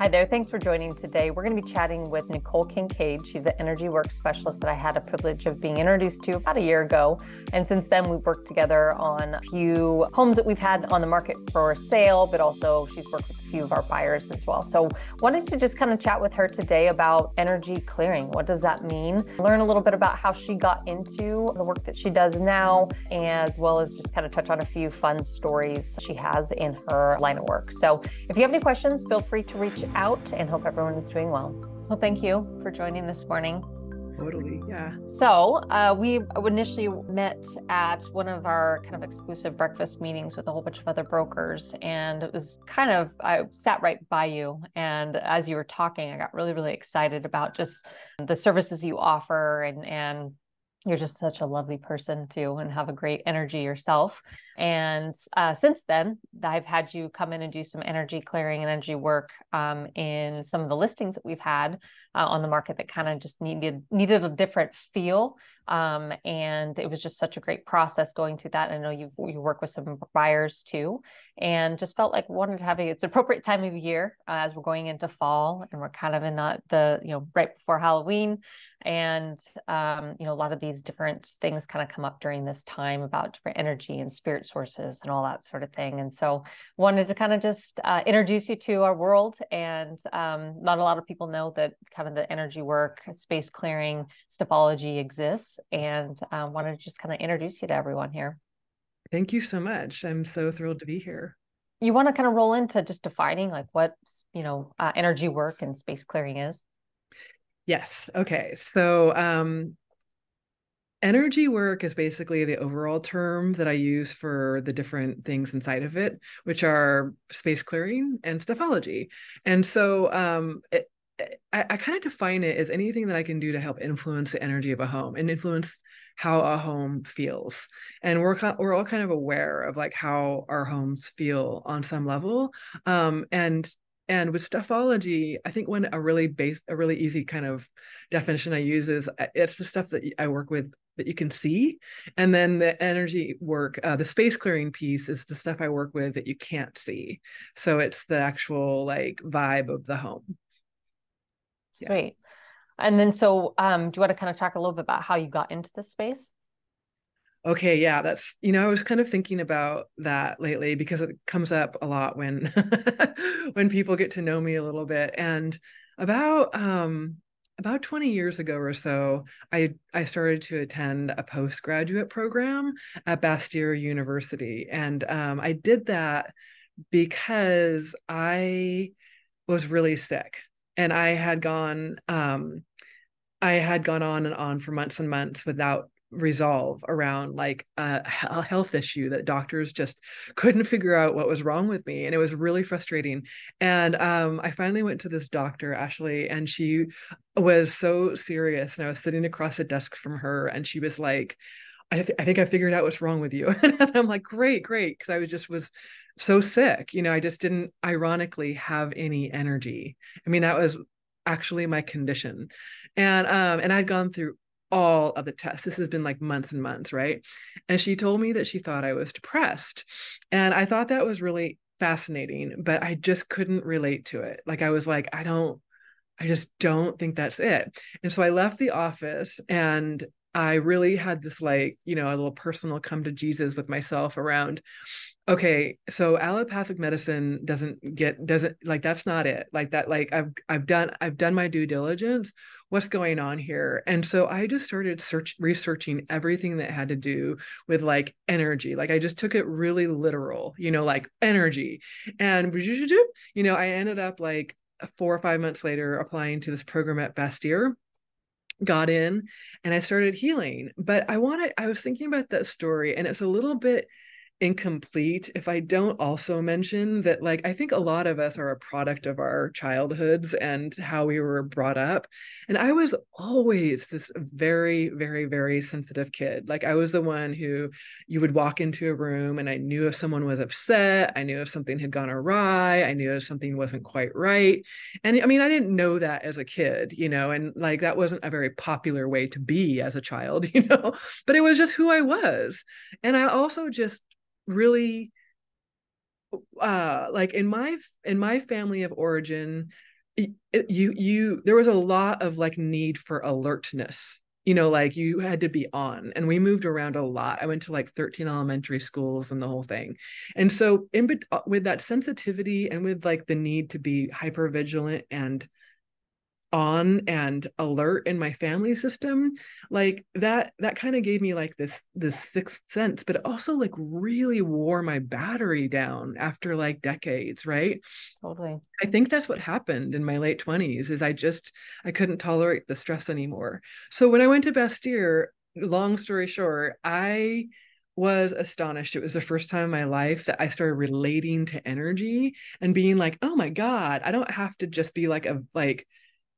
Hi there. Thanks for joining today. We're going to be chatting with Nicole Kincaid. She's an energy work specialist that I had a privilege of being introduced to about a year ago. And since then, we've worked together on a few homes that we've had on the market for sale, but also she's worked with few of our buyers as well. So, wanted to just kind of chat with her today about energy clearing. What does that mean? Learn a little bit about how she got into the work that she does now, as well as just kind of touch on a few fun stories she has in her line of work. So, if you have any questions, feel free to reach out and hope everyone is doing well. Well, thank you for joining this morning. Totally, yeah. So, uh, we initially met at one of our kind of exclusive breakfast meetings with a whole bunch of other brokers. And it was kind of, I sat right by you. And as you were talking, I got really, really excited about just the services you offer and, and you're just such a lovely person too and have a great energy yourself and uh, since then i've had you come in and do some energy clearing and energy work um, in some of the listings that we've had uh, on the market that kind of just needed needed a different feel um, and it was just such a great process going through that. I know you you work with some buyers too, and just felt like wanted to have a, it's appropriate time of year uh, as we're going into fall and we're kind of in the, the you know right before Halloween, and um, you know a lot of these different things kind of come up during this time about different energy and spirit sources and all that sort of thing. And so wanted to kind of just uh, introduce you to our world, and um, not a lot of people know that kind of the energy work, space clearing, stuffology exists and um, wanted to just kind of introduce you to everyone here. Thank you so much. I'm so thrilled to be here. You want to kind of roll into just defining like what you know uh, energy work and space clearing is. Yes. Okay. So um, energy work is basically the overall term that I use for the different things inside of it, which are space clearing and stuffology. And so um, it, I, I kind of define it as anything that I can do to help influence the energy of a home and influence how a home feels. And we're we're all kind of aware of like how our homes feel on some level. Um, and and with stuffology, I think one a really base a really easy kind of definition I use is uh, it's the stuff that I work with that you can see and then the energy work uh, the space clearing piece is the stuff i work with that you can't see so it's the actual like vibe of the home Sweet. Yeah. And then, so um, do you want to kind of talk a little bit about how you got into this space? Okay, yeah, that's you know I was kind of thinking about that lately because it comes up a lot when when people get to know me a little bit and about um about 20 years ago or so I I started to attend a postgraduate program at Bastyr University and um I did that because I was really sick and I had gone um I had gone on and on for months and months without resolve around like a, a health issue that doctors just couldn't figure out what was wrong with me and it was really frustrating and um, i finally went to this doctor ashley and she was so serious and i was sitting across the desk from her and she was like I, th- I think I figured out what's wrong with you. and I'm like, great, great. Cause I was just was so sick. You know, I just didn't ironically have any energy. I mean, that was actually my condition. And um and I'd gone through all of the tests. This has been like months and months, right? And she told me that she thought I was depressed. And I thought that was really fascinating, but I just couldn't relate to it. Like I was like, I don't I just don't think that's it. And so I left the office and I really had this like, you know, a little personal come to Jesus with myself around okay so allopathic medicine doesn't get doesn't like that's not it like that like i've i've done i've done my due diligence what's going on here? And so i just started search researching everything that had to do with like energy like i just took it really literal you know like energy and you know i ended up like four or five months later applying to this program at bastyr got in and i started healing but i wanted i was thinking about that story and it's a little bit incomplete if I don't also mention that, like, I think a lot of us are a product of our childhoods and how we were brought up. And I was always this very, very, very sensitive kid. Like, I was the one who you would walk into a room and I knew if someone was upset, I knew if something had gone awry, I knew if something wasn't quite right. And I mean, I didn't know that as a kid, you know, and like that wasn't a very popular way to be as a child, you know, but it was just who I was. And I also just really uh like in my in my family of origin you you there was a lot of like need for alertness you know like you had to be on and we moved around a lot. I went to like 13 elementary schools and the whole thing. And so in uh, with that sensitivity and with like the need to be hyper vigilant and on and alert in my family system like that that kind of gave me like this this sixth sense but it also like really wore my battery down after like decades right? Totally. I think that's what happened in my late 20s is i just i couldn't tolerate the stress anymore. So when i went to Bastyr long story short i was astonished. It was the first time in my life that I started relating to energy and being like, oh my God, I don't have to just be like a like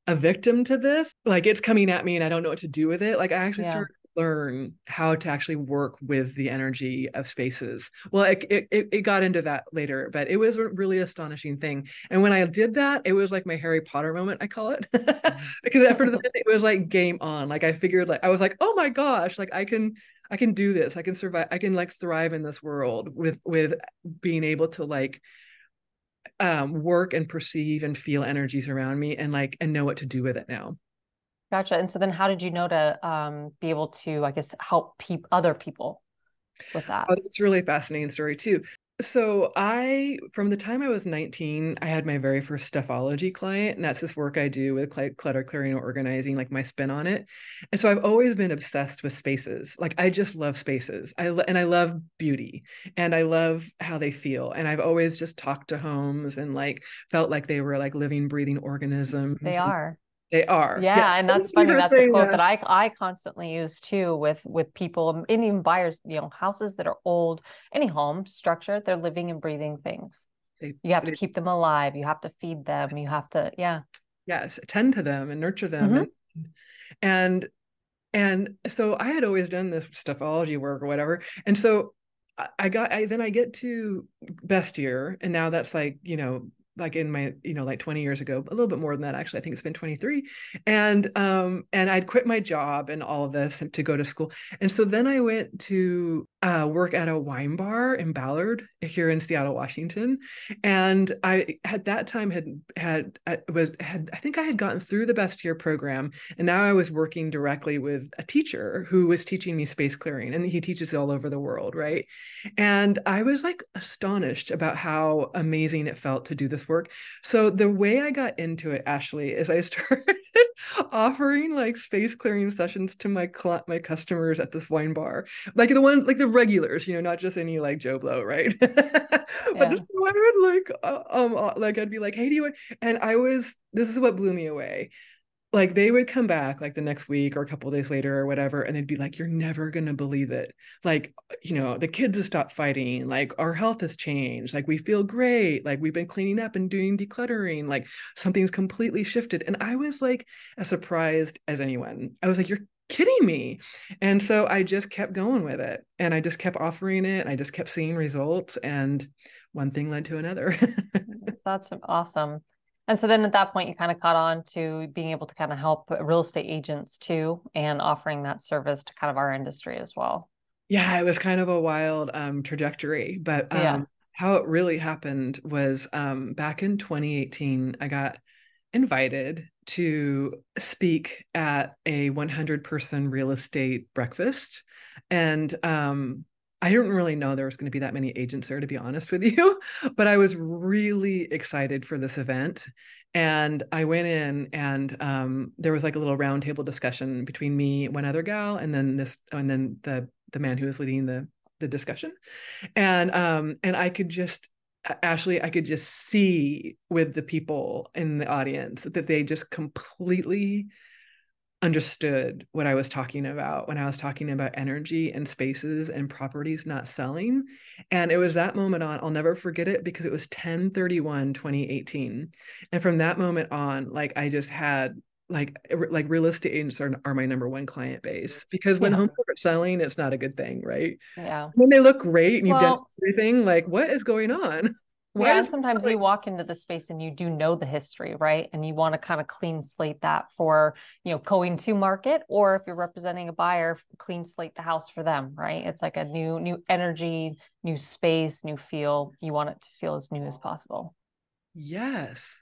a victim to this. Like it's coming at me and I don't know what to do with it. Like I actually yeah. started to learn how to actually work with the energy of spaces. Well, it, it, it got into that later, but it was a really astonishing thing. And when I did that, it was like my Harry Potter moment, I call it. Mm-hmm. because after the it was like game on. Like I figured like I was like, oh my gosh, like I can I can do this. I can survive. I can like thrive in this world with with being able to like um, work and perceive and feel energies around me and like and know what to do with it now. Gotcha and so then how did you know to um, be able to i guess help pe- other people with that? Oh, it's really fascinating story too so I, from the time I was 19, I had my very first stuffology client, and that's this work I do with clutter clearing and organizing, like my spin on it. And so I've always been obsessed with spaces. Like I just love spaces. I and I love beauty, and I love how they feel. And I've always just talked to homes and like felt like they were like living, breathing organisms. They are. They are. Yeah, yeah. and that's funny. That's a quote that. that I I constantly use too with with people, and even buyers. You know, houses that are old, any home structure, they're living and breathing things. They, you have they, to keep them alive. You have to feed them. You have to, yeah. Yes, tend to them and nurture them, mm-hmm. and, and and so I had always done this stuffology work or whatever, and so I got I then I get to Bastyr and now that's like you know like in my you know like 20 years ago a little bit more than that actually i think it's been 23 and um and i'd quit my job and all of this to go to school and so then i went to uh, work at a wine bar in ballard here in seattle washington and i at that time had had I was had i think i had gotten through the Bastyr program and now i was working directly with a teacher who was teaching me space clearing and he teaches all over the world right? And i was like astonished about how amazing it felt to do this work. So the way I got into it, Ashley, is I started offering like space clearing sessions to my cl- my customers at this wine bar, like the one like the regulars, you know, not just any like Joe Blow, right? but yeah. so I would like uh, um uh, like I'd be like, hey, do you? Want? And I was this is what blew me away like they would come back like the next week or a couple days later or whatever and they'd be like you're never going to believe it. Like you know the kids have stopped fighting like our health has changed. Like we feel great. Like we've been cleaning up and doing decluttering. Like something's completely shifted and i was like as surprised as anyone. I was like you're kidding me. And so i just kept going with it and i just kept offering it and i just kept seeing results and one thing led to another. That's awesome and so then at that point, you kind of caught on to being able to kind of help real estate agents too, and offering that service to kind of our industry as well. Yeah, it was kind of a wild um, trajectory, but um, yeah. how it really happened was um, back in 2018, I got invited to speak at a 100 person real estate breakfast. And um, I didn't really know there was going to be that many agents there, to be honest with you, but I was really excited for this event. And I went in, and um, there was like a little roundtable discussion between me, one other gal, and then this, and then the the man who was leading the the discussion, and um, and I could just Ashley, I could just see with the people in the audience that they just completely understood what I was talking about when I was talking about energy and spaces and properties not selling. And it was that moment on, I'll never forget it because it was 10 31, 2018. And from that moment on, like I just had like like real estate agents are, are my number one client base because when yeah. homes are selling it's not a good thing right yeah when they look great and you've well, done everything like what is going on and sometimes you walk into the space and you do know the history, right? And you want to kind of clean slate that for, you know, going to market, or if you're representing a buyer, clean slate the house for them, right? It's like a new, new energy, new space, new feel. You want it to feel as new as possible. Yes.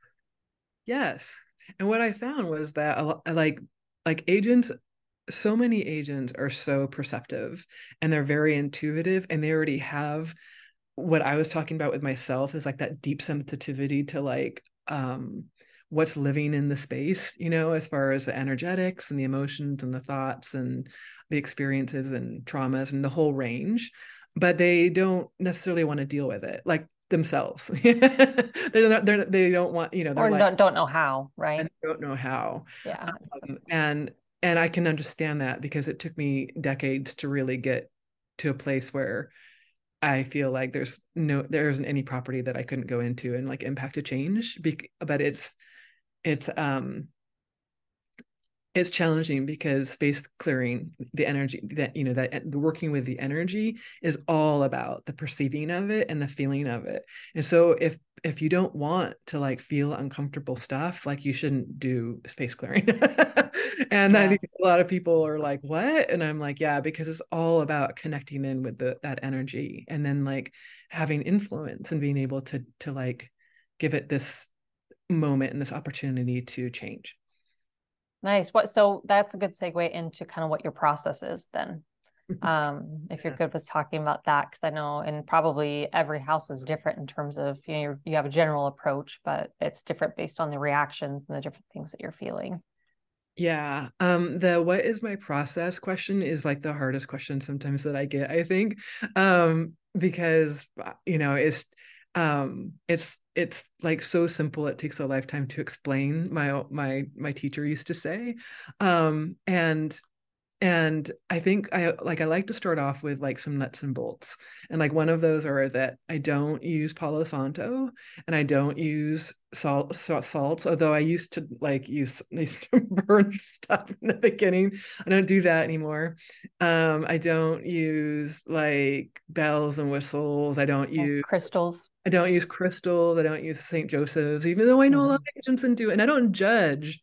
Yes. And what I found was that like like agents so many agents are so perceptive and they're very intuitive and they already have what I was talking about with myself is like that deep sensitivity to like um what's living in the space, you know, as far as the energetics and the emotions and the thoughts and the experiences and traumas and the whole range. But they don't necessarily want to deal with it. Like themselves. they're not, they're, they don't want, you know, or like, don't, don't know how, right? And don't know how. Yeah. Um, and, and I can understand that because it took me decades to really get to a place where I feel like there's no, there isn't any property that I couldn't go into and like impact a change. But it's, it's, um, it's challenging because space clearing the energy that you know that working with the energy is all about the perceiving of it and the feeling of it. And so if if you don't want to like feel uncomfortable stuff like you shouldn't do space clearing. And yeah. i think a lot of people are like what? And i'm like yeah because it's all about connecting in with the that energy and then like having influence and being able to to like give it this moment and this opportunity to change Nice. What so that's a good segue into kind of what your process is then. Um, if you're good with talking about that, because I know and probably every house is different in terms of you know you have a general approach, but it's different based on the reactions and the different things that you're feeling. Yeah. Um, the what is my process question is like the hardest question sometimes that I get, I think. Um, because you know, it's um it's it's like so simple it takes a lifetime to explain my my my teacher used to say. Um and and i think i like i like to start off with like some nuts and bolts. And like one of those are that i don't use palo santo and i don't use salt, salt salts although i used to like use used to burn stuff in the beginning. I don't do that anymore. Um i don't use like bells and whistles. I don't use crystals I don't use crystals. I don't use St. Joseph's, even though I know mm-hmm. a lot mm-hmm. of agents and do. And I don't judge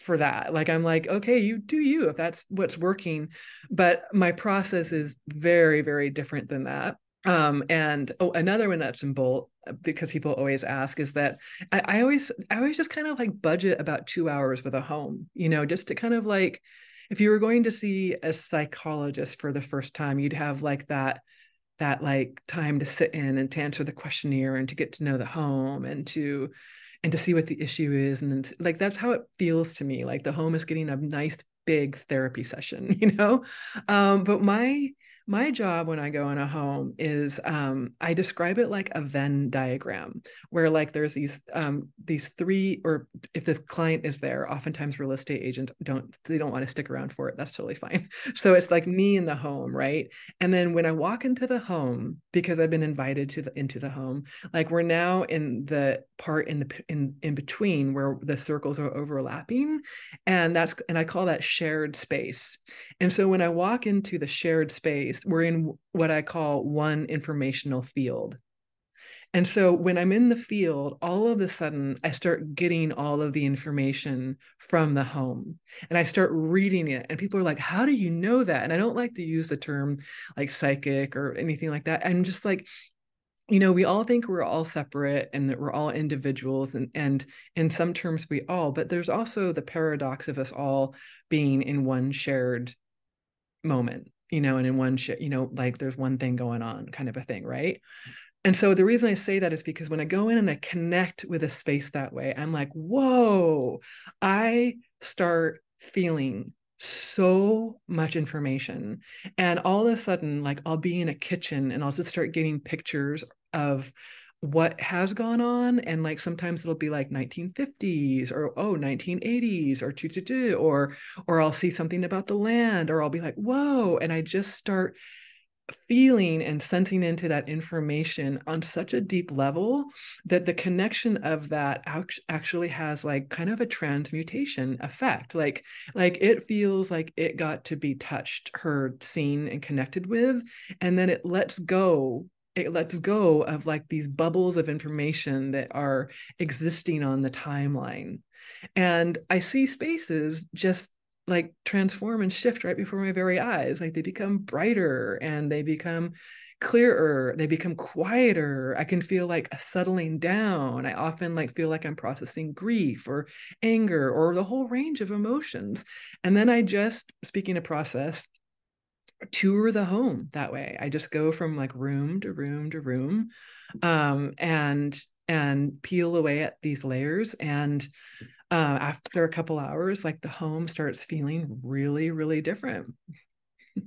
for that. Like I'm like, okay, you do you if that's what's working. But my process is very, very different than that. Um, and oh, another one nuts and bolt uh, because people always ask is that I, I always I always just kind of like budget about two hours with a home, you know, just to kind of like if you were going to see a psychologist for the first time, you'd have like that that like time to sit in and to answer the questionnaire and to get to know the home and to and to see what the issue is and then like that's how it feels to me like the home is getting a nice big therapy session you know? Um but my my job when I go in a home is um, I describe it like a Venn diagram, where like there's these um, these three, or if the client is there, oftentimes real estate agents don't they don't want to stick around for it. That's totally fine. So it's like me in the home, right? And then when I walk into the home, because I've been invited to the into the home, like we're now in the part in the in in between where the circles are overlapping, and that's and I call that shared space. And so when I walk into the shared space we're in what I call one informational field. And so when I'm in the field, all of a sudden I start getting all of the information from the home and I start reading it. And people are like, How do you know that? And I don't like to use the term like psychic or anything like that. I'm just like, you know, we all think we're all separate and that we're all individuals, and and in some terms we all, but there's also the paradox of us all being in one shared moment you know, and in one shit, you know, like there's one thing going on kind of a thing, right? And so the reason I say that is because when I go in and I connect with a space that way, I'm like, whoa, I start feeling so much information. And all of a sudden, like I'll be in a kitchen and I'll just start getting pictures of what has gone on and like sometimes it'll be like 1950s or oh 1980s or or or I'll see something about the land or I'll be like whoa and I just start feeling and sensing into that information on such a deep level that the connection of that actually has like kind of a transmutation effect. Like like it feels like it got to be touched heard seen and connected with and then it lets go it lets go of like these bubbles of information that are existing on the timeline. And i see spaces just like transform and shift right before my very eyes. Like they become brighter and they become clearer. They become quieter. I can feel like a settling down. I often like feel like i'm processing grief or anger or the whole range of emotions. And then i just speaking of process tour the home that way. I just go from like room to room to room um, and and peel away at these layers and uh, after a couple hours like the home starts feeling really really different.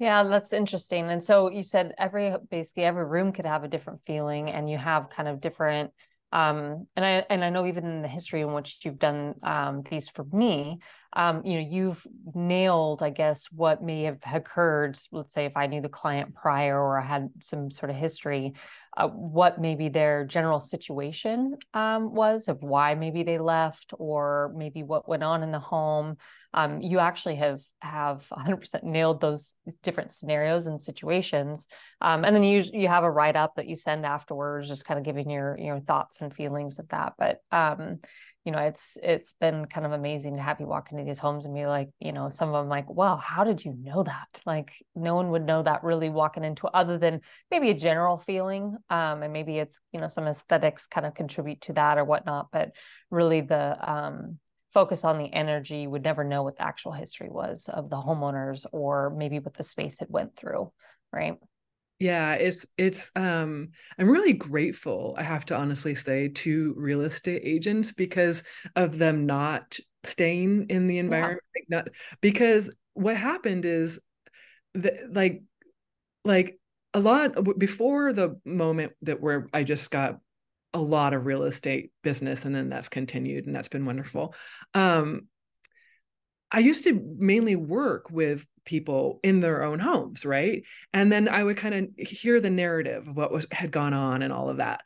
Yeah that's interesting and so you said every basically every room could have a different feeling and you have kind of different um, and I and I know even in the history in which you've done um, these for me, um, you know, you've nailed, I guess, what may have occurred. Let's say if I knew the client prior or I had some sort of history, what maybe their general situation um, was of why maybe they left or maybe what went on in the home. Um, you actually have have 100% nailed those different scenarios and situations, um, and then you you have a write up that you send afterwards, just kind of giving your your thoughts and feelings of that. But um, you know it's it's been kind of amazing to have you walk into these homes and be like you know some of them like wow how did you know that? Like no one would know that really walking into other than maybe a general feeling um and maybe it's you know some aesthetics kind of contribute to that or whatnot but really the um focus on the energy would never know what the actual history was of the homeowners or maybe what the space had went through right yeah it's it's um i'm really grateful i have to honestly say to real estate agents because of them not staying in the environment yeah. like not because what happened is that like like a lot before the moment that where i just got a lot of real estate business and then that's continued and that's been wonderful um I used to mainly work with people in their own homes, right? And then I would kind of hear the narrative of what was had gone on and all of that.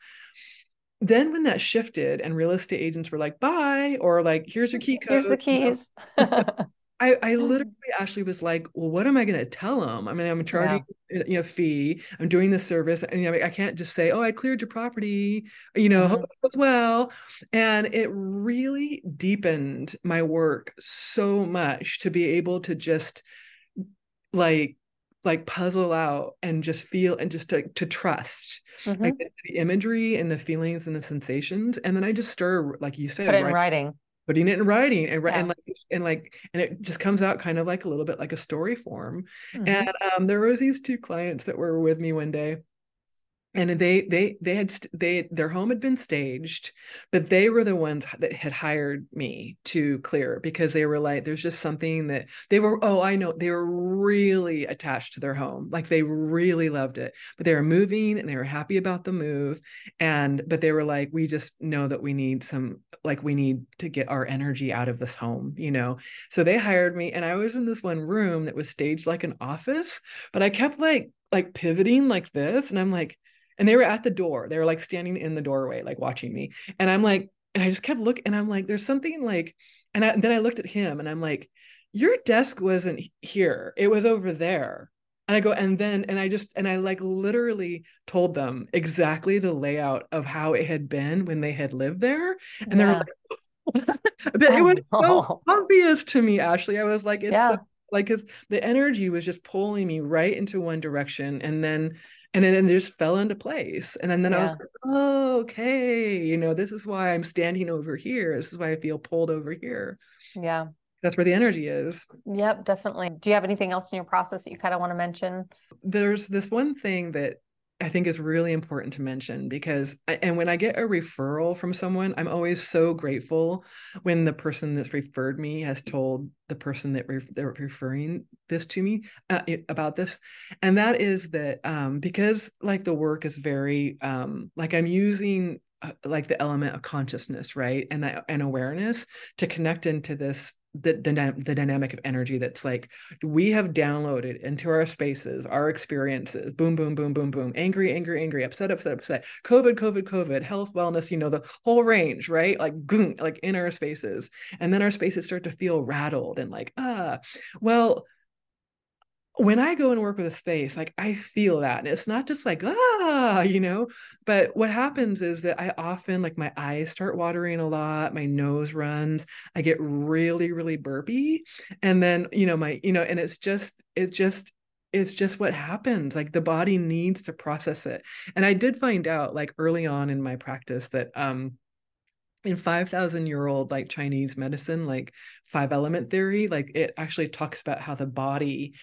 Then when that shifted and real estate agents were like, bye, or like, here's your key code. Here's the keys. I, I literally actually was like, well, what am I going to tell them? I mean, I'm charging yeah. you know fee. I'm doing this service, and you know, I can't just say, oh, I cleared your property. You know, mm-hmm. hope it goes well. And it really deepened my work so much to be able to just like like puzzle out and just feel and just to, to trust mm-hmm. like the, the, imagery and the feelings and the sensations and then i just stir like you said put it in writing putting it in writing and, yeah. and like and like and it just comes out kind of like a little bit like a story form mm-hmm. and um, there was these two clients that were with me one day and they they they had they their home had been staged but they were the ones that had hired me to clear because they were like there's just something that they were oh i know they were really attached to their home like they really loved it but they were moving and they were happy about the move and but they were like we just know that we need some like we need to get our energy out of this home you know? So they hired me and i was in this one room that was staged like an office but i kept like like pivoting like this and i'm like and they were at the door. They were like standing in the doorway like watching me. And i'm like and i just kept looking and i'm like there's something like and, I, and then i looked at him and i'm like your desk wasn't here. It was over there. And i go and then and i just and i like literally told them exactly the layout of how it had been when they had lived there. And yeah. they're like but it oh, was so obvious to me ashley. I was like it's yeah. so, like because the energy was just pulling me right into one direction. And then and then, and it just fell into place. And then, then yeah. i was like oh okay you know this is why i'm standing over here. This is why i feel pulled over here. Yeah. That's where the energy is. Yep definitely. Do you have anything else in your process that you kind of want to mention? There's this one thing that I think is really important to mention because, I, and when I get a referral from someone, I'm always so grateful when the person that's referred me has told the person that re- they're referring this to me uh, about this, and that is that um, because like the work is very um, like I'm using uh, like the element of consciousness, right, and that and awareness to connect into this the, the, the dynamic of energy that's like we have downloaded into our spaces our experiences boom boom boom boom boom angry angry angry upset upset upset covid covid covid health wellness you know the whole range right? Like like in our spaces. And then our spaces start to feel rattled and like ah well when I go and work with a space, like I feel that. And it's not just like, ah, you know, but what happens is that I often like my eyes start watering a lot, my nose runs, I get really, really burpy. And then, you know, my, you know, and it's just, it just, it's just what happens like the body needs to process it and i did find out like early on in my practice that um in 5000 year old like chinese medicine like five element theory like it actually talks about how the body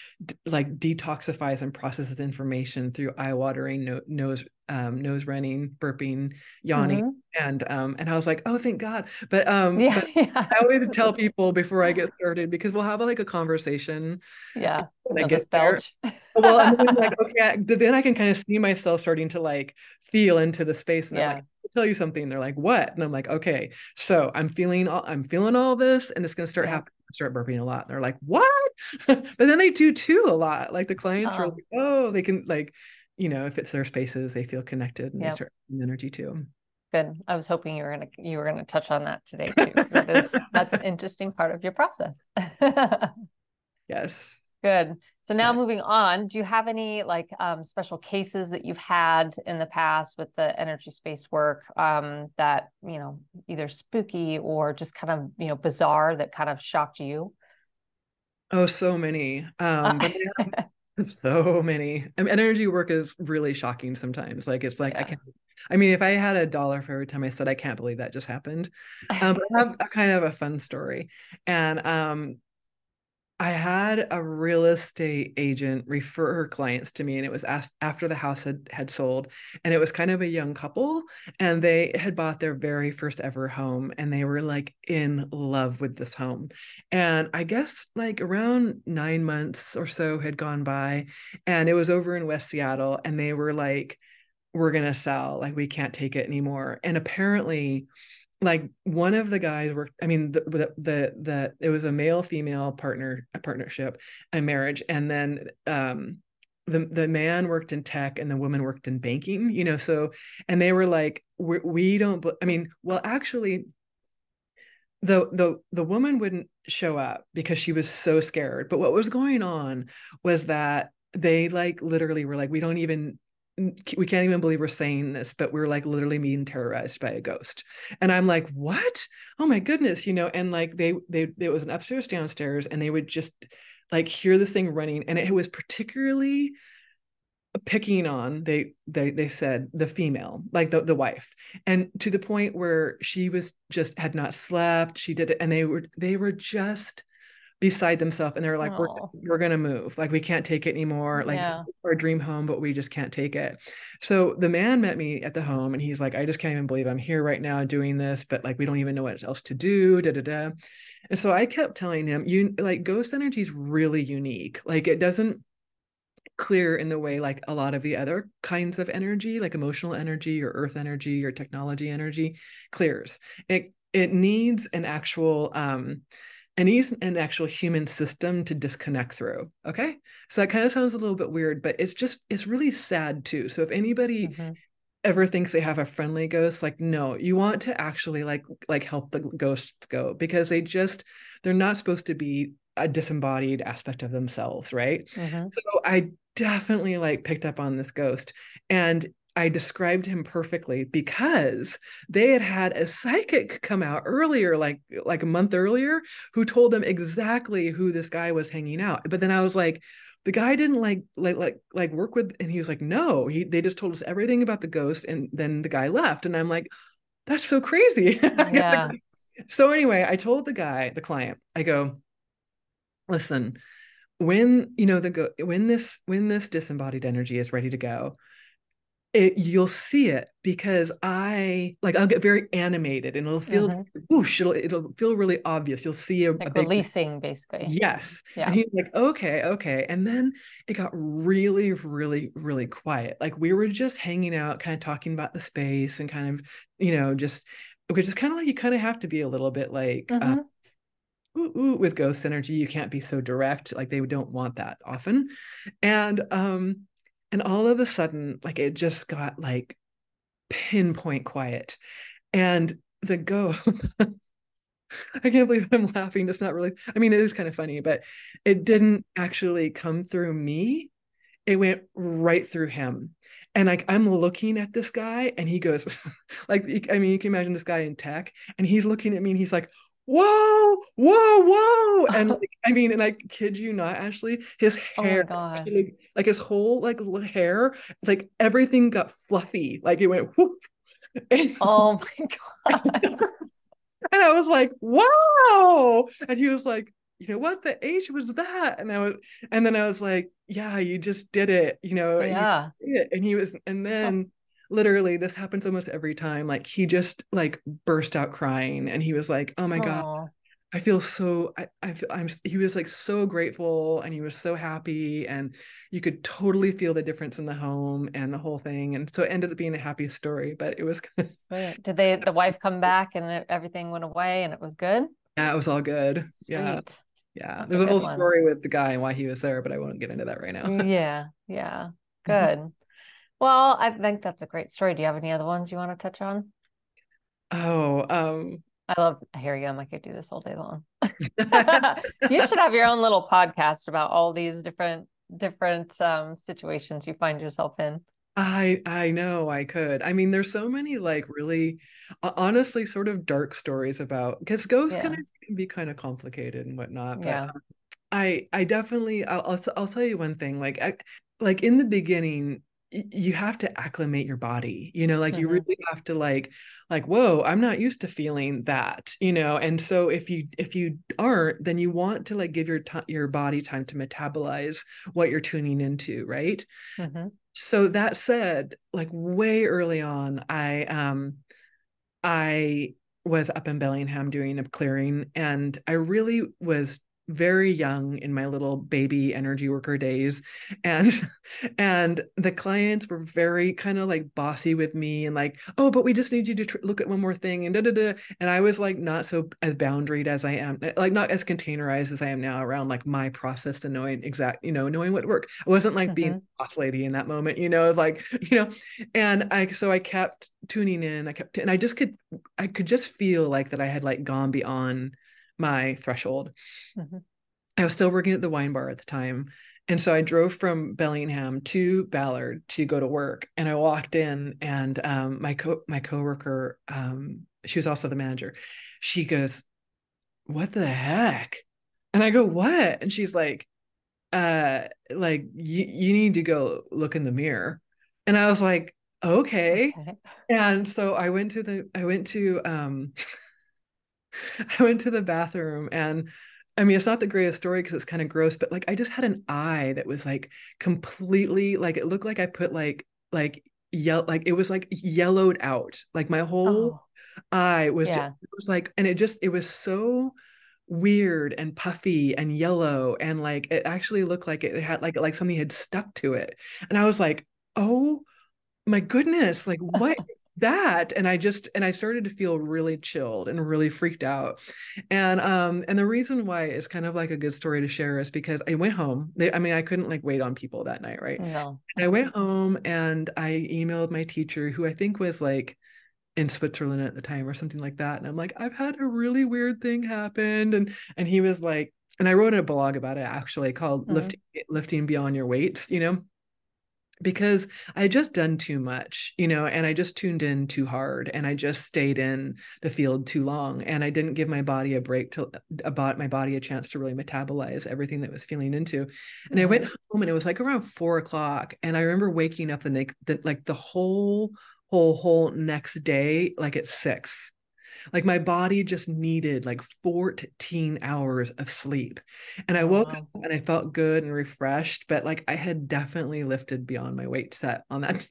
like detoxifies and processes information through eye watering no- nose um, nose running burping yawning mm-hmm. and um and i was like oh thank god but um yeah, but yeah. i always tell people before i get started because we'll have like a conversation yeah and I get belch. well and then like okay but then i can kind of see myself starting to like feel into the space and yeah. Tell you something. They're like, what? And I'm like, okay, so I'm feeling all I'm feeling all this, and it's gonna start yeah. happening. Start burping a lot. And they're like, what? but then they do too a lot. Like the clients oh. are uh-huh. like, oh, they can like, you know, if it's their spaces, they feel connected and yep. they start energy too. Good. I was hoping you were gonna you were gonna touch on that today too. that is that's an interesting part of your process. yes. Good. So now yeah. moving on, do you have any like um, special cases that you've had in the past with the energy space work um, that you know either spooky or just kind of you know bizarre that kind of shocked you? Oh, so many. Um, so many. I mean, energy work is really shocking sometimes. Like it's like yeah. I can't. I mean, if I had a dollar for every time I said I can't believe that just happened, um, I have a kind of a fun story, and um, I had a real estate agent refer her clients to me, and it was after the house had had sold, and it was kind of a young couple, and they had bought their very first ever home, and they were like in love with this home, and I guess like around nine months or so had gone by, and it was over in West Seattle, and they were like, "We're gonna sell, like we can't take it anymore," and apparently like one of the guys worked i mean the, the the the, it was a male female partner a partnership a marriage and then um the the man worked in tech and the woman worked in banking you know so and they were like we, we don't i mean well actually the the the woman wouldn't show up because she was so scared but what was going on was that they like literally were like we don't even we can't even believe we're saying this, but we're like literally being terrorized by a ghost. And I'm like, what? Oh my goodness, you know, and like they they it was an upstairs downstairs and they would just like hear this thing running and it was particularly picking on they they they said the female like the, the wife and to the point where she was just had not slept she did it and they were they were just beside themselves and they're like we're, we're gonna move. Like we can't take it anymore. Like yeah. our dream home but we just can't take it. So the man met me at the home and he's like i just can't even believe i'm here right now doing this but like we don't even know what else to do da da da. And so i kept telling him you like ghost energy is really unique. Like it doesn't clear in the way like a lot of the other kinds of energy like emotional energy or earth energy or technology energy clears. It it needs an actual um and he's an actual human system to disconnect through okay so that kind of sounds a little bit weird but it's just it's really sad too so if anybody mm-hmm. ever thinks they have a friendly ghost like no you want to actually like like help the ghosts go because they just they're not supposed to be a disembodied aspect of themselves right mm-hmm. so i definitely like picked up on this ghost and I described him perfectly because they had had a psychic come out earlier, like like a month earlier, who told them exactly who this guy was hanging out. But then I was like, the guy didn't like like like like work with, and he was like, no, he they just told us everything about the ghost, and then the guy left, and I'm like, that's so crazy. Yeah. so anyway, I told the guy, the client, I go, listen, when you know the go when this when this disembodied energy is ready to go it, you'll see it because I like I'll get very animated and it'll feel mm-hmm. whoosh, it'll it'll feel really obvious. You'll see a, like a big, releasing basically. Yes. Yeah. And he's like, okay, okay. And then it got really, really, really quiet. Like we were just hanging out, kind of talking about the space and kind of, you know, just which is kind of like you kind of have to be a little bit like uh, mm-hmm. uh, Ooh, ooh, with ghost energy you can't be so direct like they don't want that often and um and all of a sudden like it just got like pinpoint quiet and the go I can't believe I'm laughing. It's not really, I mean, it is kind of funny, but it didn't actually come through me. It went right through him. And like I'm looking at this guy and he goes, like, I mean, you can imagine this guy in tech and he's looking at me and he's like, whoa, whoa, whoa. And like, I mean, and I kid you not, Ashley, his Oh hair, God. like, like his whole like hair, like everything got fluffy. Like it went whoop. And, Oh my God. and I was like, wow. And he was like, you know what? The age was that. And I was, and then I was like, yeah, you just did it, you know, Yeah. did it. And he was, and then literally this happens almost every time. Like he just like burst out crying and he was like, oh my God. Oh, I feel so I, I feel I'm he was like so grateful and he was so happy and you could totally feel the difference in the home and the whole thing and so it ended up being a happy story but it was brilliant. Did they, the wife come back and everything went away and it was good? yeah it was all good yeah Sweet. yeah That's there's a a whole one. story with the guy and why he was there but I won't get into that right now Yeah. Yeah. Mhm. Good. Well, I think that's a great story. Do you have any other ones you want to touch on? oh um I love, here you. I could do this all day long. You should have your own little podcast about all these different different um situations you find yourself in. I I know I could. I mean, there's so many like really ho- honestly sort of dark stories about because ghosts kind of can be kind of complicated and whatnot, but Yeah. um, I I definitely I'll I'll, I'll tell you one thing like I, like in the beginning you have to acclimate your body you know like you hmm really have to like like whoa I'm not used to feeling that you know and so if you if you aren't then you want to like give your ti your body time to metabolize what you're tuning into right? Hmm so that said like way early on I um I was up in Bellingham doing a clearing, and I really was very young in my little baby energy worker days and and the clients were very kind of like bossy with me and like oh but we just need you to tr- look at one more thing and da da da and I was like not so as boundaried as I am like not as containerized as I am now around like my process and knowing exact you know knowing what worked. I wasn't like being hmm boss lady in that moment you know like you know and I so I kept tuning in I kept and I just could I could just feel like that I had like gone beyond my threshold. hmm I was still working at the wine bar at the time. And so I drove from Bellingham to Ballard to go to work. And I walked in and um, my co my coworker, um, she was also the manager. She goes, What the heck? And I go, What? And she's like, uh, like you you need to go look in the mirror. And I was like, okay. Okay. And so I went to the I went to um I went to the bathroom and I mean it's not the greatest story because it's kind of gross, but like I just had an eye that was like completely like it looked like I put like like yell like it was like yellowed out. Like my whole Oh, eye was just it was like and it just it was so weird and puffy and yellow and like it actually looked like it had like like something had stuck to it. And I was like, "Oh my goodness, like what is that? And I just and I started to feel really chilled and really freaked out. And um and the reason why it's kind of like a good story to share is because I went home. They, I mean, I couldn't like wait on people that night, right? No. And I went home and I emailed my teacher, who I think was like in Switzerland at the time or something like that. And I'm like, I've had a really weird thing happen. And and he was like, and I wrote a blog about it actually called hmm Lifting Lifting Beyond Your Weights, you know because I had just done too much, you know, and I just tuned in too hard and I just stayed in the field too long and I didn't give my body a break to about my body a chance to really metabolize everything that was feeling into. And I went hmm home and it was like around four o'clock. And I remember waking up the next the, like the whole whole whole next day like at six. Like my body just needed like 14 hours of sleep. And I Oh, woke up and I felt good and refreshed, but like I had definitely lifted beyond my weight set on that.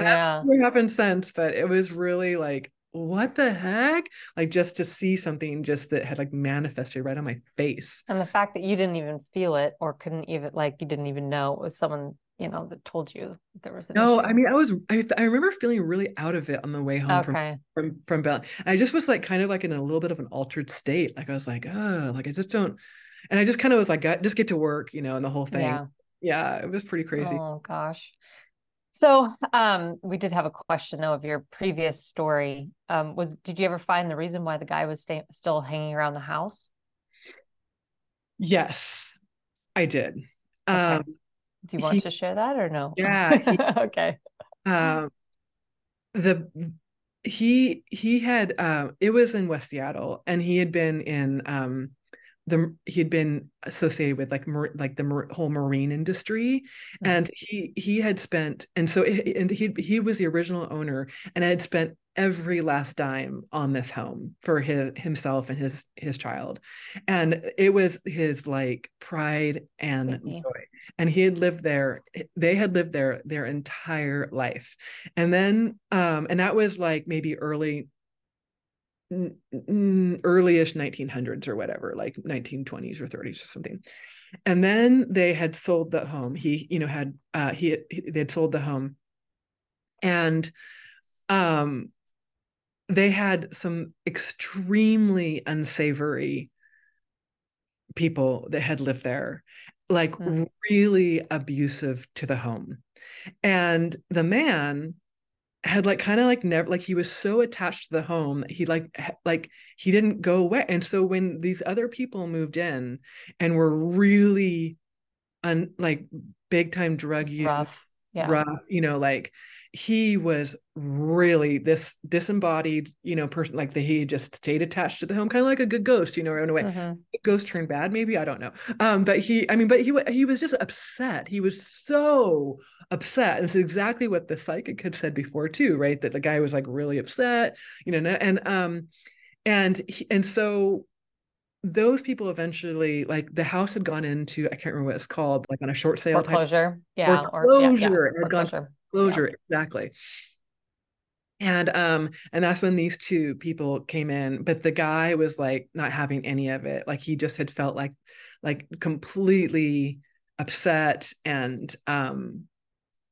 Oh, that's Yeah. what happened since, but it was really like, what the heck? Like just to see something just that had like manifested right on my face. And the fact that you didn't even feel it or couldn't even like you didn't even know it was someone, you know, that told you there was an No, issue. I mean, I was I, I remember feeling really out of it on the way home from Okay. from from Bell. I just was like kind of like in a little bit of an altered state. Like I was like, oh, like I just don't, and I just kind of was like, "Got- just get to work, you know, and the whole thing. Yeah. Yeah, it was pretty crazy. Oh gosh. So, um, we did have a question though of your previous story. Um, was did you ever find the reason why the guy was stay, still hanging around the house? Yes, I did. Okay. Um, Do you want he, to share that or no? yeah, he, Okay. um, the he he had uh, it was in West Seattle, and he had been in um, the he had been associated with like mar- like the mar- whole marine industry mm-hmm. and he he had spent and so it, and he he was the original owner and I had spent every last dime on this home for his himself and his his child. And it was his like pride and mm-hmm. joy. And he had lived there they had lived there their entire life. And then um and that was like maybe early earlyish 1900s or whatever like 1920s or 30s or something. And then they had sold the home. He you know had uh he, he they had sold the home. And um they had some extremely unsavory people that had lived there like mm. really abusive to the home and the man had like kind of like never like he was so attached to the home that he like like he didn't go away and so when these other people moved in and were really un like big time drug use rough yeah. rough you know like he was really this disembodied, you know, person like that he just stayed attached to the home, kind of like a good ghost, you know, in a way. Mm-hmm. Ghost turned bad, maybe I don't know. Um, but he, I mean, but he he was just upset. He was so upset, and it's exactly what the psychic had said before too, right? That the guy was like really upset, you know, and um, and he, and so those people eventually like the house had gone into I can't remember what it's called, like on a short sale foreclosure, type, yeah, foreclosure. Or, yeah, yeah. had gone closure yeah. exactly and um and that's when these two people came in but the guy was like not having any of it like he just had felt like like completely upset and um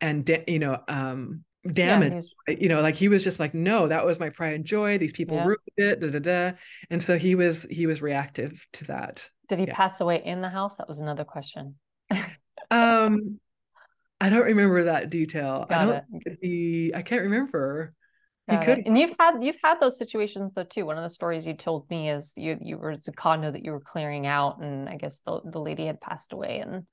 and da- you know um damaged yeah, you know like he was just like no that was my pride and joy these people yeah. ruined it da, da, da. and so he was he was reactive to that did he yeah. pass away in the house that was another question um I don't remember that detail. Got I don't it. he I can't remember. Got he could it. and you've had you've had those situations though too. One of the stories you told me is you you were it's a condo that you were clearing out and I guess the, the lady had passed away in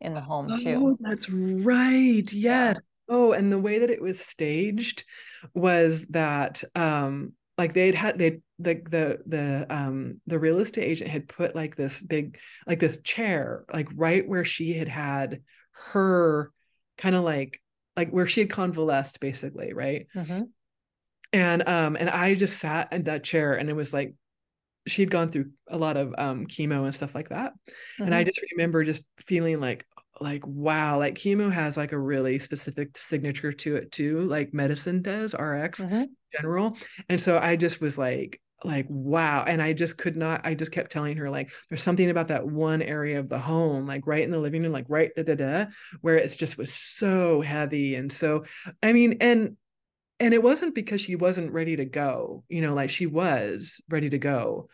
in the home too. Oh, that's right. Yes. Yeah. Oh, and the way that it was staged was that um like they'd had they the the the um the real estate agent had put like this big like this chair like right where she had had her kind of like like where she had convalesced basically right mm-hmm. and um and i just sat in that chair and it was like she had gone through a lot of um chemo and stuff like that mm-hmm. and i mm-hmm. just remember just feeling like like wow like chemo has like a really specific signature to it too like medicine does rx mm-hmm. general and so i just was like like wow and i just could not i just kept telling her like there's something about that one area of the home like right in the living room like right da da da where it's just was so heavy and so i mean and and it wasn't because she wasn't ready to go you know like she was ready to go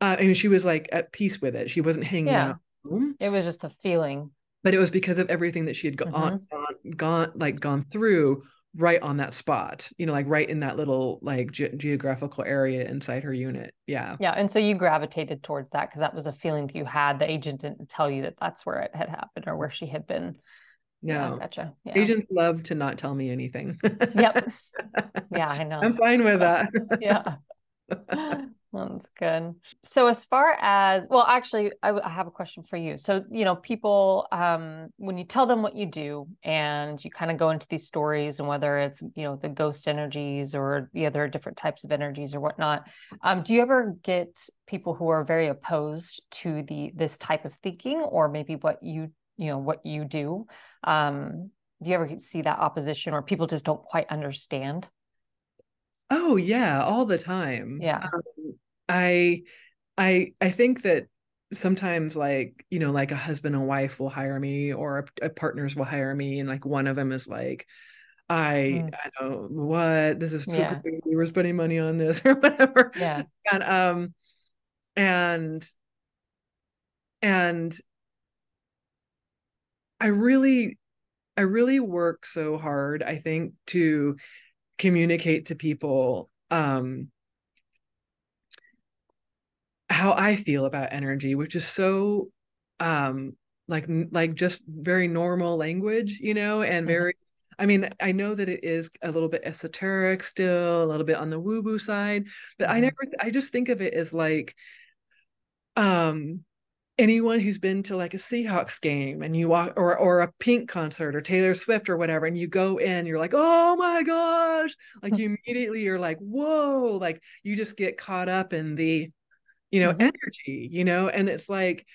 uh I mean, she was like at peace with it she wasn't hanging yeah. out it was just a feeling but it was because of everything that she had mm-hmm. gone, gone gone like gone through right on that spot you know like right in that little like ge- geographical area inside her unit yeah. Yeah and so you gravitated towards that because that was a feeling that you had. The agent didn't tell you that that's where it had happened or where she had been. Yeah, yeah gotcha yeah. agents love to not tell me anything. Yep. Yeah i know. I'm fine with that. Yeah that's good. So as far as well, actually, I, I, have a question for you. So you know, people um, when you tell them what you do, and you kind of go into these stories, and whether it's you know the ghost energies or the other different types of energies or whatnot, um, do you ever get people who are very opposed to the this type of thinking, or maybe what you you know what you do? Um, do you ever see that opposition, or people just don't quite understand? Oh yeah, all the time. Yeah. Um, I I I think that sometimes like, you know, like a husband and wife will hire me or a, a partners will hire me and like one of them is like I mm. I know what this is super yeah. we were spending money on this or whatever. Yeah. And um and and I really I really work so hard, I think, to communicate to people um how I feel about energy, which is so um like like just very normal language, you know, and mm-hmm. very I mean, I know that it is a little bit esoteric still, a little bit on the woo woo side, but mm-hmm. I never, I just think of it as like, um, anyone who's been to like a Seahawks game and you walk or or a Pink concert or Taylor Swift or whatever and you go in you're like oh my gosh like you immediately you're like whoa like you just get caught up in the you know mm-hmm. energy you know and it's like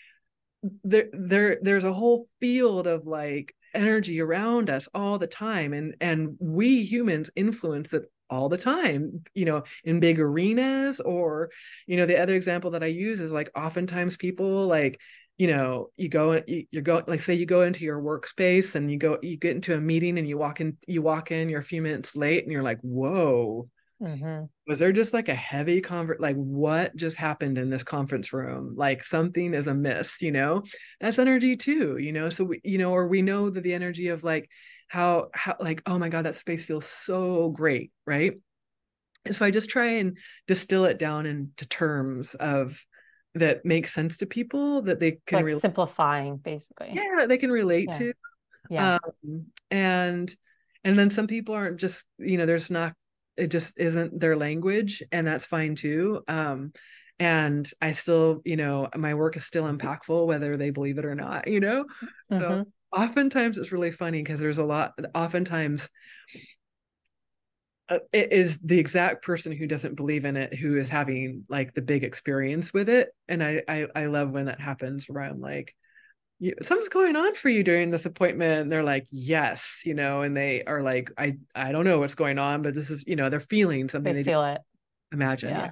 there there there's a whole field of like energy around us all the time and and we humans influence it all the time you know in big arenas or you know the other example that i use is like oftentimes people like you know you go you, you go like say you go into your workspace and you go you get into a meeting and you walk in you walk in you're a few minutes late and you're like whoa mm-hmm. was there just like a heavy convert like what just happened in this conference room? Like something is amiss you know? That's energy too you know? So we you know or we know that the energy of like how how like oh my god that space feels so great right? And so i just try and distill it down into terms of that make sense to people that they can like re- simplifying basically. Yeah they can relate yeah. to yeah. um, and and then some people aren't just you know there's not it just isn't their language and that's fine too um and i still you know my work is still impactful whether they believe it or not you know mm-hmm. so oftentimes it's really funny because there's a lot oftentimes uh, it is the exact person who doesn't believe in it who is having like the big experience with it and i i, I love when that happens around like something's going on for you during this appointment and they're like yes you know and they are like i i don't know what's going on but this is you know they're feeling something they, they feel it imagine yeah.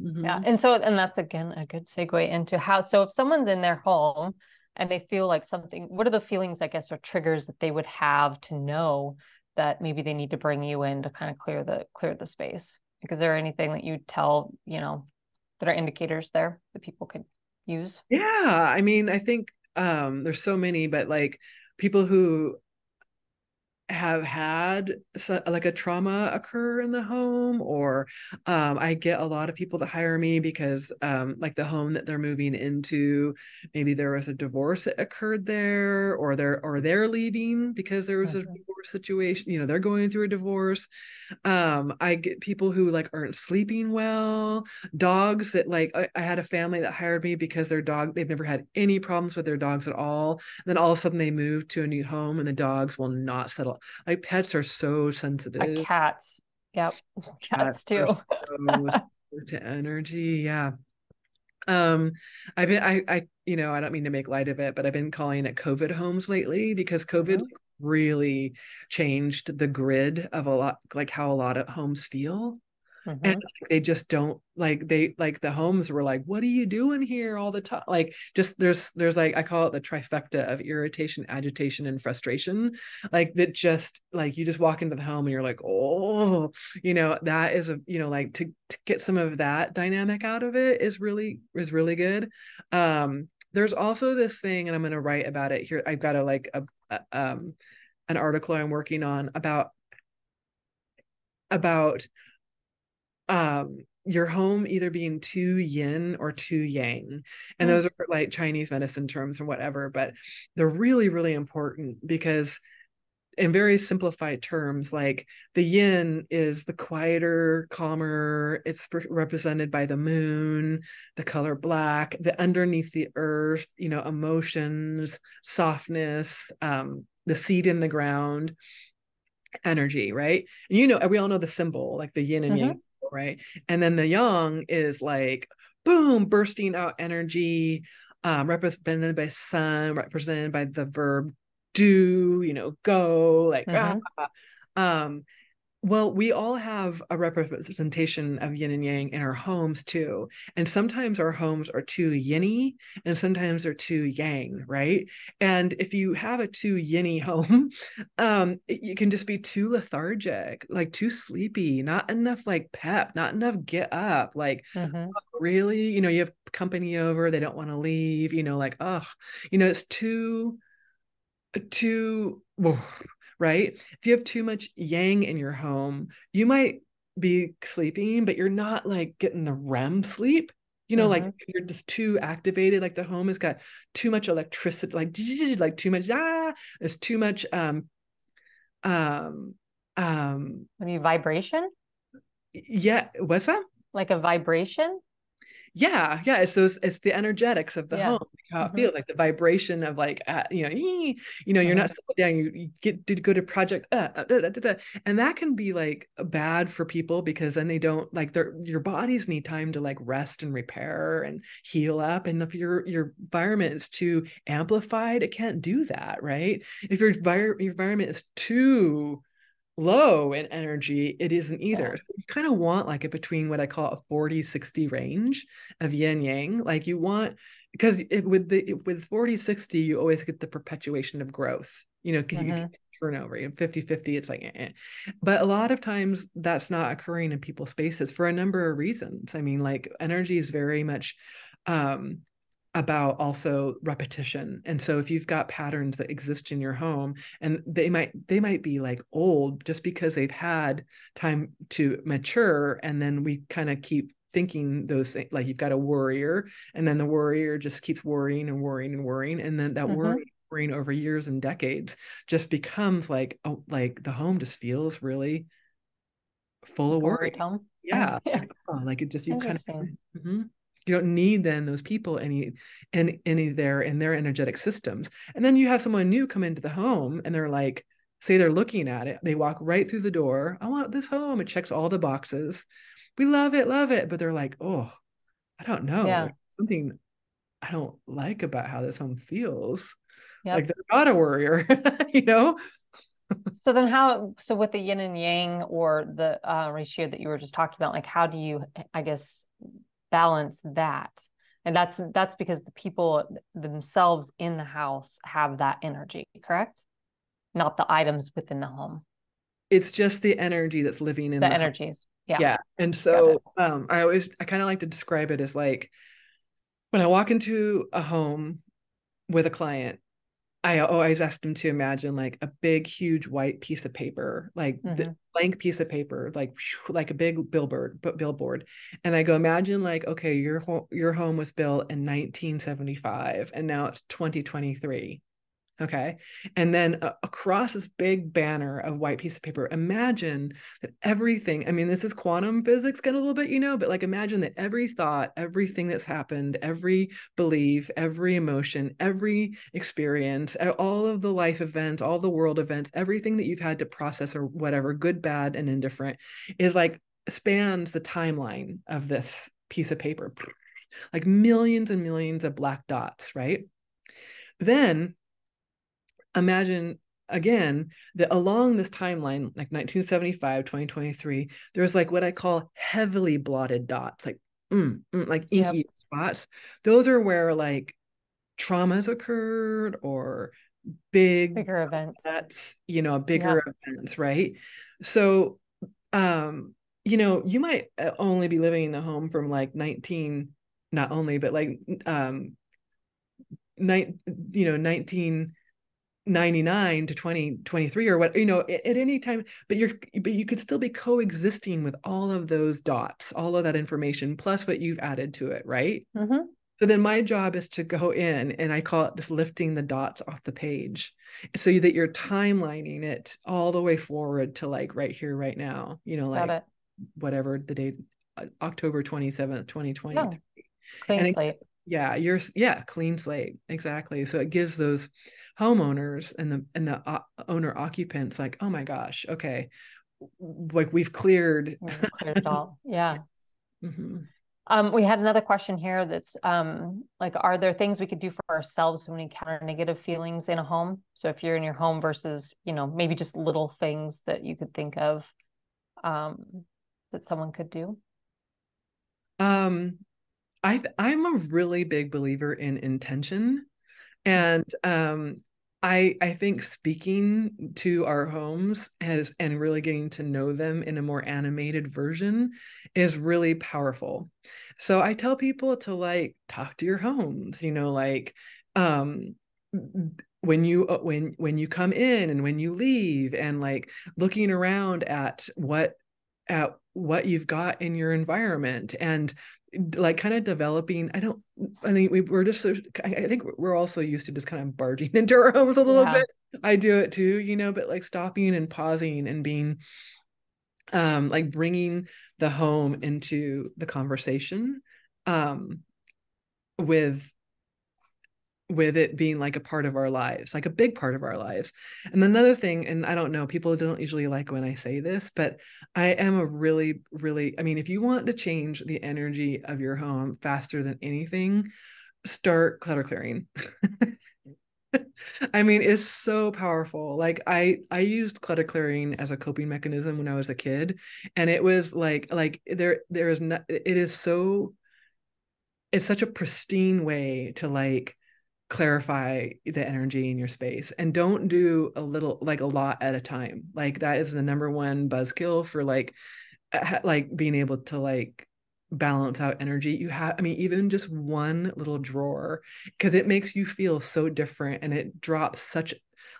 Yeah. Mm-hmm. yeah and so and that's again a good segue into how so if someone's in their home and they feel like something what are the feelings i guess or triggers that they would have to know that maybe they need to bring you in to kind of clear the clear the space like is there anything that you tell you know that are indicators there that people could use yeah i mean i think um there's so many but like people who have had like a trauma occur in the home or um, i get a lot of people to hire me because um, like the home that they're moving into maybe there was a divorce that occurred there or they're or they're leaving because there was a mm-hmm. divorce situation you know they're going through a divorce um, i get people who like aren't sleeping well dogs that like I, I had a family that hired me because their dog they've never had any problems with their dogs at all and then all of a sudden they move to a new home and the dogs will not settle like pets are so sensitive. Like cats. Yep. Cats, cats too. so to energy. Yeah. Um, I've been, I, I, you know, I don't mean to make light of it, but I've been calling it COVID homes lately because COVID mm-hmm. really changed the grid of a lot, like how a lot of homes feel. Mm-hmm. And they just don't like they like the homes were like, what are you doing here all the time? Like just there's there's like I call it the trifecta of irritation, agitation, and frustration. Like that just like you just walk into the home and you're like, oh, you know, that is a you know, like to, to get some of that dynamic out of it is really is really good. Um there's also this thing, and I'm gonna write about it here. I've got a like a, a um an article I'm working on about about um your home either being too yin or too yang and mm. those are like chinese medicine terms or whatever but they're really really important because in very simplified terms like the yin is the quieter calmer it's represented by the moon the color black the underneath the earth you know emotions softness um the seed in the ground energy right and you know we all know the symbol like the yin and mm-hmm. yang right? And then the yang is like boom, bursting out energy, um, represented by sun, represented by the verb do, you know, go, like mm-hmm. ah, um, well, we all have a representation of yin and yang in our homes too. And sometimes our homes are too yinny and sometimes they're too yang, right? And if you have a too yinny home, um, you can just be too lethargic, like too sleepy, not enough like pep, not enough get up. Like, mm-hmm. oh, really? You know, you have company over, they don't want to leave, you know, like, oh, you know, it's too, too right? If you have too much yang in your home, you might be sleeping, but you're not like getting the REM sleep. You know, mm-hmm. like you're just too activated. Like the home has got too much electricity, like like too much. Ah, there's too much um um um maybe vibration yeah what's that like a vibration yeah yeah it's those it's the energetics of the Yeah. home how it Mhm. feels like the vibration of like uh, you know ee, you know you're not sitting down you, you get to go to project uh, uh, da, da, da. and that can be like bad for people because then they don't like their your bodies need time to like rest and repair and heal up and if your your environment is too amplified it can't do that right if your, your environment is too low in energy, it isn't either. Yeah. So you kind of want like a between what I call a 40 60 range of yin yang. Like you want because it, with the with 40 60 you always get the perpetuation of growth. You know, 'cause you get turnover. You know, 50 50 it's like eh, eh. but a lot of times that's not occurring in people's spaces for a number of reasons. I mean, like energy is very much um about also repetition and so if you've got patterns that exist in your home and they might they might be like old just because they've had time to mature and then we kind of keep thinking those things like you've got a worrier and then the worrier just keeps worrying and worrying and worrying and then that Mhm. worry worrying over years and decades just becomes like oh like the home just feels really full of worry home yeah Yeah. like, oh, like it just you kind of Interesting. You don't need then those people any any any there in their energetic systems. And then you have someone new come into the home and they're like say they're looking at it they walk right through the door. I want this home. It checks all the boxes. We love it love it. But they're like oh i don't know. Yeah. Something i don't like about how this home feels. Yep. like they're not a warrior you know? So then how so with the yin and yang or the uh, ratio that you were just talking about, like how do you I guess balance that? And that's that's because the people themselves in the house have that energy, correct? Not the items within the home. it's just the energy that's living in The the home. energies. Yeah. yeah and so um i always i kind of like to describe it as like when i walk into a home with a client i always ask them to imagine like a big huge white piece of paper like the Mhm. Blank piece of paper like like a big billboard but billboard and i go imagine like okay your home your home was built in 1975 and now it's 2023 Okay. And then uh, across this big banner of white piece of paper, imagine that everything, I mean, this is quantum physics, get a little bit, you know, but like imagine that every thought, everything that's happened, every belief, every emotion, every experience, all of the life events, all the world events, everything that you've had to process or whatever, good, bad, and indifferent, is like spans the timeline of this piece of paper, like millions and millions of black dots, right? Then imagine again that along this timeline like 1975 2023 there's like what i call heavily blotted dots like mm, mm, like Yep. inky spots those are where like traumas occurred or big Bigger events. that's you know bigger events right so um you know you might uh, only be living in the home from like 19 not only but like um night you know 1999 to 2023 or what you know at, at any time but you're but you could still be coexisting with all of those dots all of that information plus what you've added to it right Mhm. so then my job is to go in and I call it just lifting the dots off the page so that you're timelining it all the way forward to like right here, right now, you know, like whatever the date, uh, October 27th, 2020. No. Clean And it- slate. Yeah, you're, yeah, clean slate. Exactly. So it gives those homeowners and the, and the uh, owner occupants like, oh my gosh, okay. Like we've cleared. We've cleared it all. Yeah. Mhm. Um, we had another question here that's um, like, are there things we could do for ourselves when we encounter negative feelings in a home? So if you're in your home versus, you know, maybe just little things that you could think of um, that someone could do. Um, I I'm a really big believer in intention, and um, I I think speaking to our homes has and really getting to know them in a more animated version is really powerful. So I tell people to like talk to your homes, you know, like um when you uh, when when you come in and when you leave and like looking around at what at what you've got in your environment and like kind of developing i don't i think we, we're just i think we're also used to just kind of barging into our homes a little yeah. bit i do it too you know but like stopping and pausing and being um like bringing the home into the conversation um with with it being like a part of our lives, like a big part of our lives. And another thing, and I don't know, people don't usually like when I say this, but I am a really, really, I mean, if you want to change the energy of your home faster than anything, start clutter clearing. I mean, it's so powerful. Like I I used clutter clearing as a coping mechanism when I was a kid, and it was like like there there is not it is so it's such a pristine way to like clarify the energy in your space and don't do a little like a lot at a time. Like that is the number one buzzkill for like like being able to like balance out energy. You have i mean even just one little drawer because it makes you feel so different and it drops such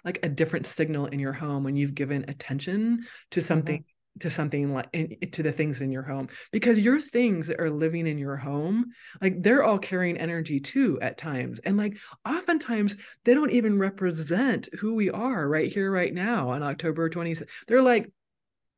like a different signal in your home when you've given attention to something mm-hmm to something like in, to the things in your home because your things that are living in your home like they're all carrying energy too at times and like oftentimes they don't even represent who we are right here right now on october 20th they're like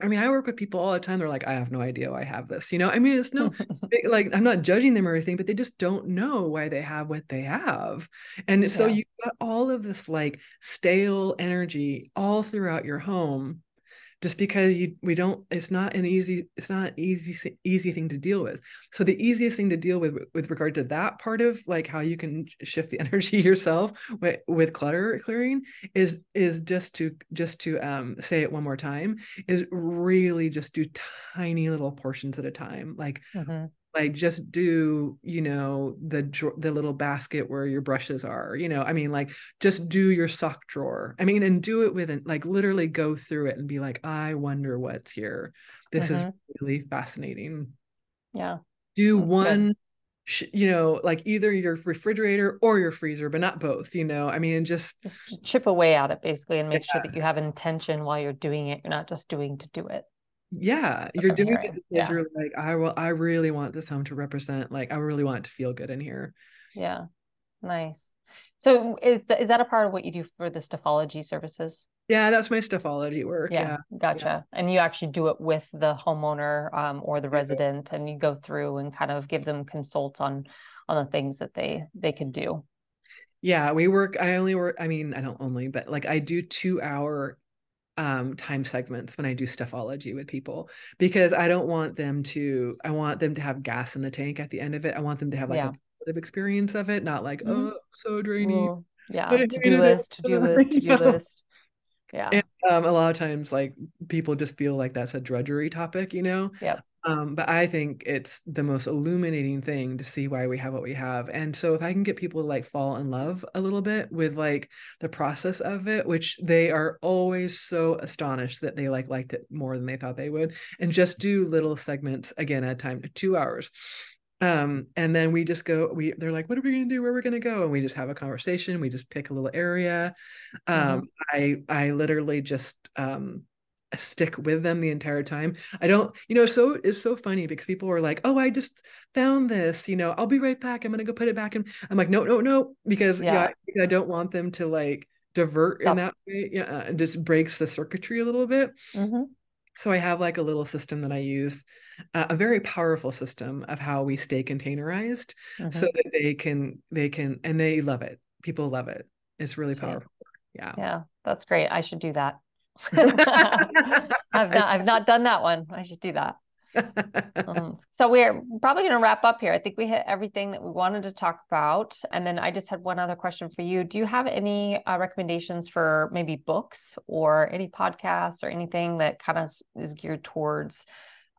I mean, I work with people all the time. They're like, I have no idea why I have this. You know, I mean, it's no, they, like, I'm not judging them or anything, but they just don't know why they have what they have. And yeah. so you got all of this like stale energy all throughout your home just because you we don't it's not an easy it's not easy easy thing to deal with. So the easiest thing to deal with with regard to that part of like how you can shift the energy yourself with, with clutter clearing is is just to just to um say it one more time is really just do tiny little portions at a time. Like mm-hmm like just do you know the the little basket where your brushes are you know i mean like just do your sock drawer. I mean and do it with it like literally go through it and be like i wonder what's here. This mm-hmm. is really fascinating. Yeah. Do That's one sh- you know like either your refrigerator or your freezer but not both you know i mean just just chip away at it basically and make yeah. sure that you have intention while you're doing it. You're not just doing to do it yeah you're doing it because yeah. you're like i will i really want this home to represent like i really want it to feel good in here. Yeah. Nice. So is, is that a part of what you do for the stuffology services? Yeah that's my stuffology work yeah, yeah. gotcha. Yeah. and you actually do it with the homeowner um, or the resident and you go through and kind of give them consult on on the things that they they can do? Yeah we work i only work i mean i don't only but like i do two hour um, time segments when I do stuffology with people because I don't want them to, I want them to have gas in the tank at the end of it. I want them to have like yeah. a positive experience of it, not like, mm-hmm. oh, so draining. Yeah, to do list, to do list, to do list. Yeah. And, um, a lot of times, like people just feel like that's a drudgery topic, you know? Yeah. Um, but I think it's the most illuminating thing to see why we have what we have. And so if I can get people to like fall in love a little bit with like the process of it, which they are always so astonished that they like liked it more than they thought they would, and just do little segments again at a time, two hours. Um, and then we just go, we they're like, what are we gonna do? Where are we gonna go? And we just have a conversation, we just pick a little area. Um, mm-hmm. I I literally just um stick with them the entire time. I don't, you know, so it's so funny because people are like, "Oh, I just found this, you know, I'll be right back. I'm gonna go put it back." And I'm like, "No, no, no," because yeah, yeah I, don't want them to like divert Stuff. in that way. Yeah, it just breaks the circuitry a little bit. Mm-hmm. So I have like a little system that I use, uh, a very powerful system of how we stay containerized, mm-hmm. so that they can they can and they love it. People love it. It's really powerful. Yeah. Yeah, that's great. I should do that. I've not I've not done that one. I should do that. um, so we're probably going to wrap up here. I think we hit everything that we wanted to talk about. And then I just had one other question for you. Do you have any uh, recommendations for maybe books or any podcasts or anything that kind of is geared towards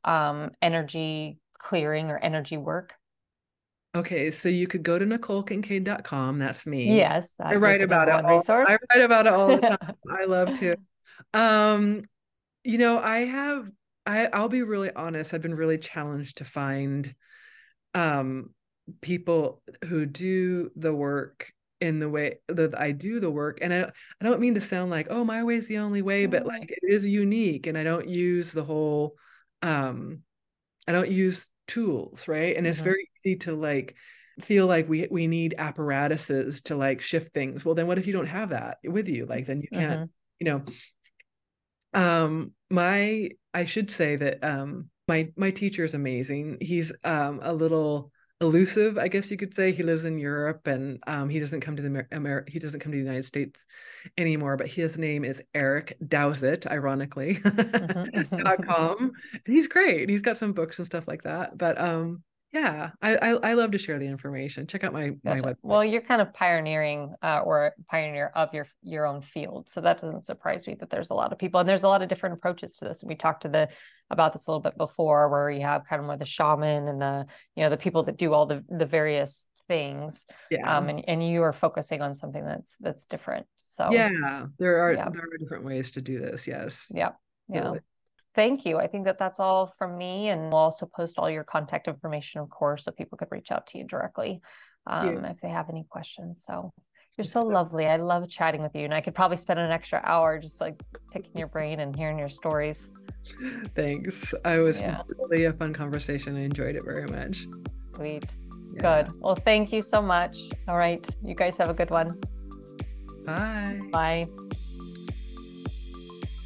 um, energy clearing or energy work? Okay, so you could go to NicoleKincaid.com. That's me. Yes, I, I write about it. All, resource. I write about it all the time. I love to. Um, you know, I have I I'll be really honest, I've been really challenged to find um people who do the work in the way that I do the work. And I, I don't mean to sound like, oh, my way is the only way, but like it is unique. And I don't use the whole um I don't use tools, right? And it's Mhm. very easy to like feel like we we need apparatuses to like shift things. Well, then what if you don't have that with you? Like then you can't, you know. Um my I should say that um my my teacher is amazing. He's um a little elusive, I guess you could say. He lives in Europe and um he doesn't come to the Amer-, Amer- he doesn't come to the United States anymore, but his name is Eric Dowsett, ironically. Mhm. dot com. And he's great. He's got some books and stuff like that. But um yeah, I I, I love to share the information. Check out my my website. Well, you're kind of pioneering uh, or pioneer of your your own field, so that doesn't surprise me that there's a lot of people and there's a lot of different approaches to this. And we talked to the about this a little bit before, where you have kind of more the shaman and the you know the people that do all the the various things, yeah. um, and and you are focusing on something that's that's different. So yeah, there are yeah. there are different ways to do this. Yes. yeah, yeah. Thank you. I think that that's all from me, and we'll also post all your contact information, of course, so people could reach out to you directly Thank you. um, if they have any questions. So you're so lovely. I love chatting with you, and I could probably spend an extra hour just like picking your brain and hearing your stories. Thanks. I was Yeah. really a fun conversation. I enjoyed it very much. Sweet. Yeah. Good. Well, thank you so much. All right. You guys have a good one. Bye. Bye.